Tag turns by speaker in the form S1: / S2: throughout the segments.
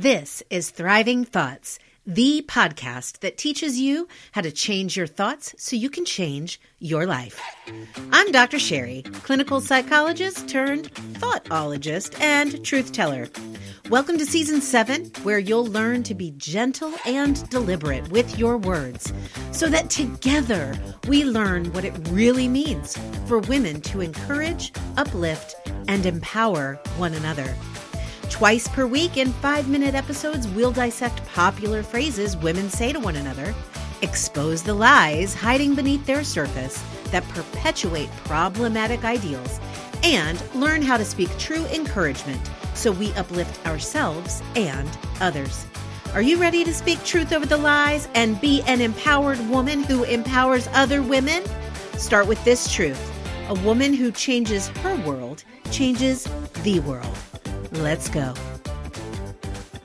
S1: This is Thriving Thoughts, the podcast that teaches you how to change your thoughts so you can change your life. I'm Dr. Sherry, clinical psychologist turned thoughtologist and truth teller. Welcome to season seven, where you'll learn to be gentle and deliberate with your words so that together we learn what it really means for women to encourage, uplift, and empower one another. Twice per week in five minute episodes, we'll dissect popular phrases women say to one another, expose the lies hiding beneath their surface that perpetuate problematic ideals, and learn how to speak true encouragement so we uplift ourselves and others. Are you ready to speak truth over the lies and be an empowered woman who empowers other women? Start with this truth a woman who changes her world changes the world. Let's go.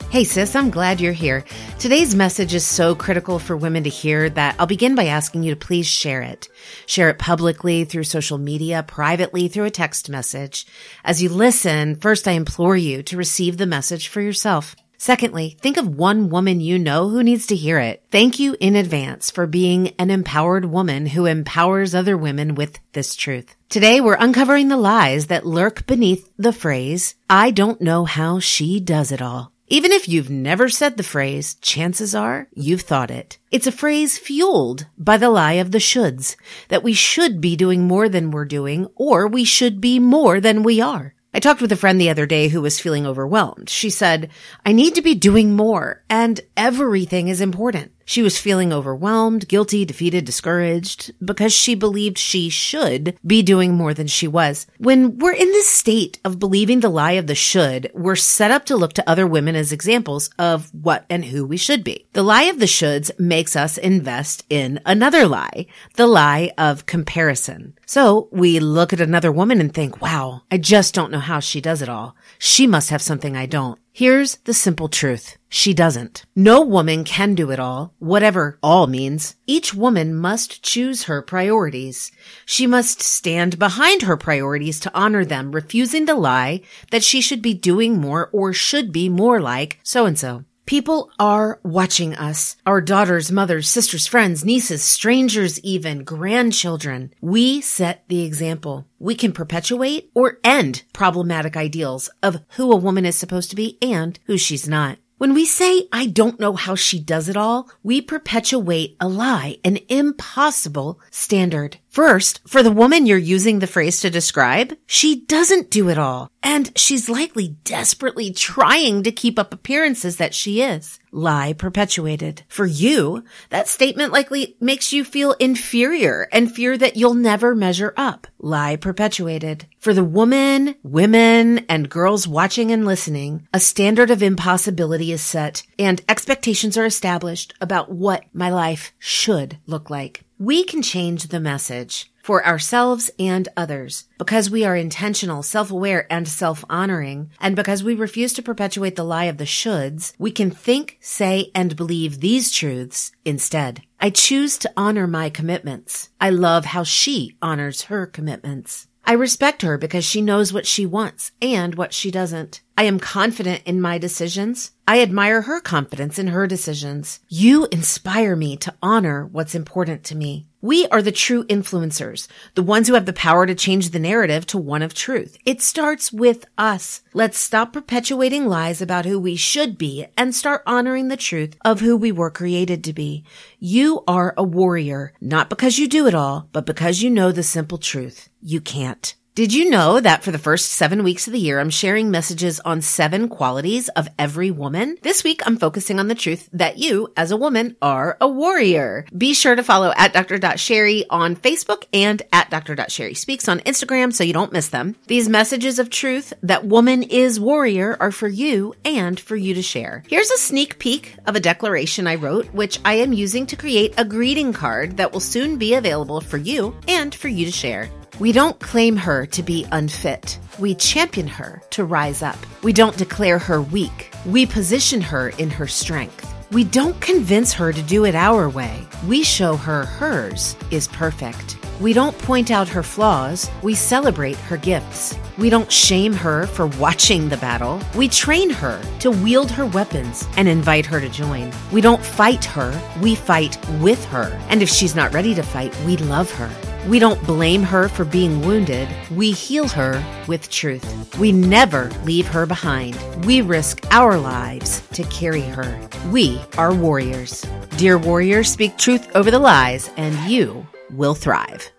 S1: Hey, sis, I'm glad you're here. Today's message is so critical for women to hear that I'll begin by asking you to please share it. Share it publicly through social media, privately through a text message. As you listen, first I implore you to receive the message for yourself. Secondly, think of one woman you know who needs to hear it. Thank you in advance for being an empowered woman who empowers other women with this truth. Today we're uncovering the lies that lurk beneath the phrase, I don't know how she does it all. Even if you've never said the phrase, chances are you've thought it. It's a phrase fueled by the lie of the shoulds, that we should be doing more than we're doing, or we should be more than we are. I talked with a friend the other day who was feeling overwhelmed. She said, I need to be doing more and everything is important. She was feeling overwhelmed, guilty, defeated, discouraged because she believed she should be doing more than she was. When we're in this state of believing the lie of the should, we're set up to look to other women as examples of what and who we should be. The lie of the shoulds makes us invest in another lie, the lie of comparison. So we look at another woman and think, wow, I just don't know how she does it all. She must have something I don't. Here's the simple truth. She doesn't. No woman can do it all, whatever all means. Each woman must choose her priorities. She must stand behind her priorities to honor them, refusing to lie that she should be doing more or should be more like so and so. People are watching us. Our daughters, mothers, sisters, friends, nieces, strangers, even grandchildren. We set the example. We can perpetuate or end problematic ideals of who a woman is supposed to be and who she's not. When we say, I don't know how she does it all, we perpetuate a lie, an impossible standard. First, for the woman you're using the phrase to describe, she doesn't do it all. And she's likely desperately trying to keep up appearances that she is. Lie perpetuated. For you, that statement likely makes you feel inferior and fear that you'll never measure up. Lie perpetuated. For the woman, women, and girls watching and listening, a standard of impossibility is set and expectations are established about what my life should look like. We can change the message for ourselves and others because we are intentional, self-aware, and self-honoring. And because we refuse to perpetuate the lie of the shoulds, we can think, say, and believe these truths instead. I choose to honor my commitments. I love how she honors her commitments. I respect her because she knows what she wants and what she doesn't. I am confident in my decisions. I admire her confidence in her decisions. You inspire me to honor what's important to me. We are the true influencers, the ones who have the power to change the narrative to one of truth. It starts with us. Let's stop perpetuating lies about who we should be and start honoring the truth of who we were created to be. You are a warrior, not because you do it all, but because you know the simple truth. You can't. Did you know that for the first seven weeks of the year, I'm sharing messages on seven qualities of every woman? This week, I'm focusing on the truth that you, as a woman, are a warrior. Be sure to follow at Dr.Sherry on Facebook and at Dr.Sherry Speaks on Instagram so you don't miss them. These messages of truth that woman is warrior are for you and for you to share. Here's a sneak peek of a declaration I wrote, which I am using to create a greeting card that will soon be available for you and for you to share. We don't claim her to be unfit. We champion her to rise up. We don't declare her weak. We position her in her strength. We don't convince her to do it our way. We show her hers is perfect. We don't point out her flaws, we celebrate her gifts. We don't shame her for watching the battle. We train her to wield her weapons and invite her to join. We don't fight her, we fight with her. And if she's not ready to fight, we love her. We don't blame her for being wounded. We heal her with truth. We never leave her behind. We risk our lives to carry her. We are warriors. Dear warriors, speak truth over the lies, and you will thrive.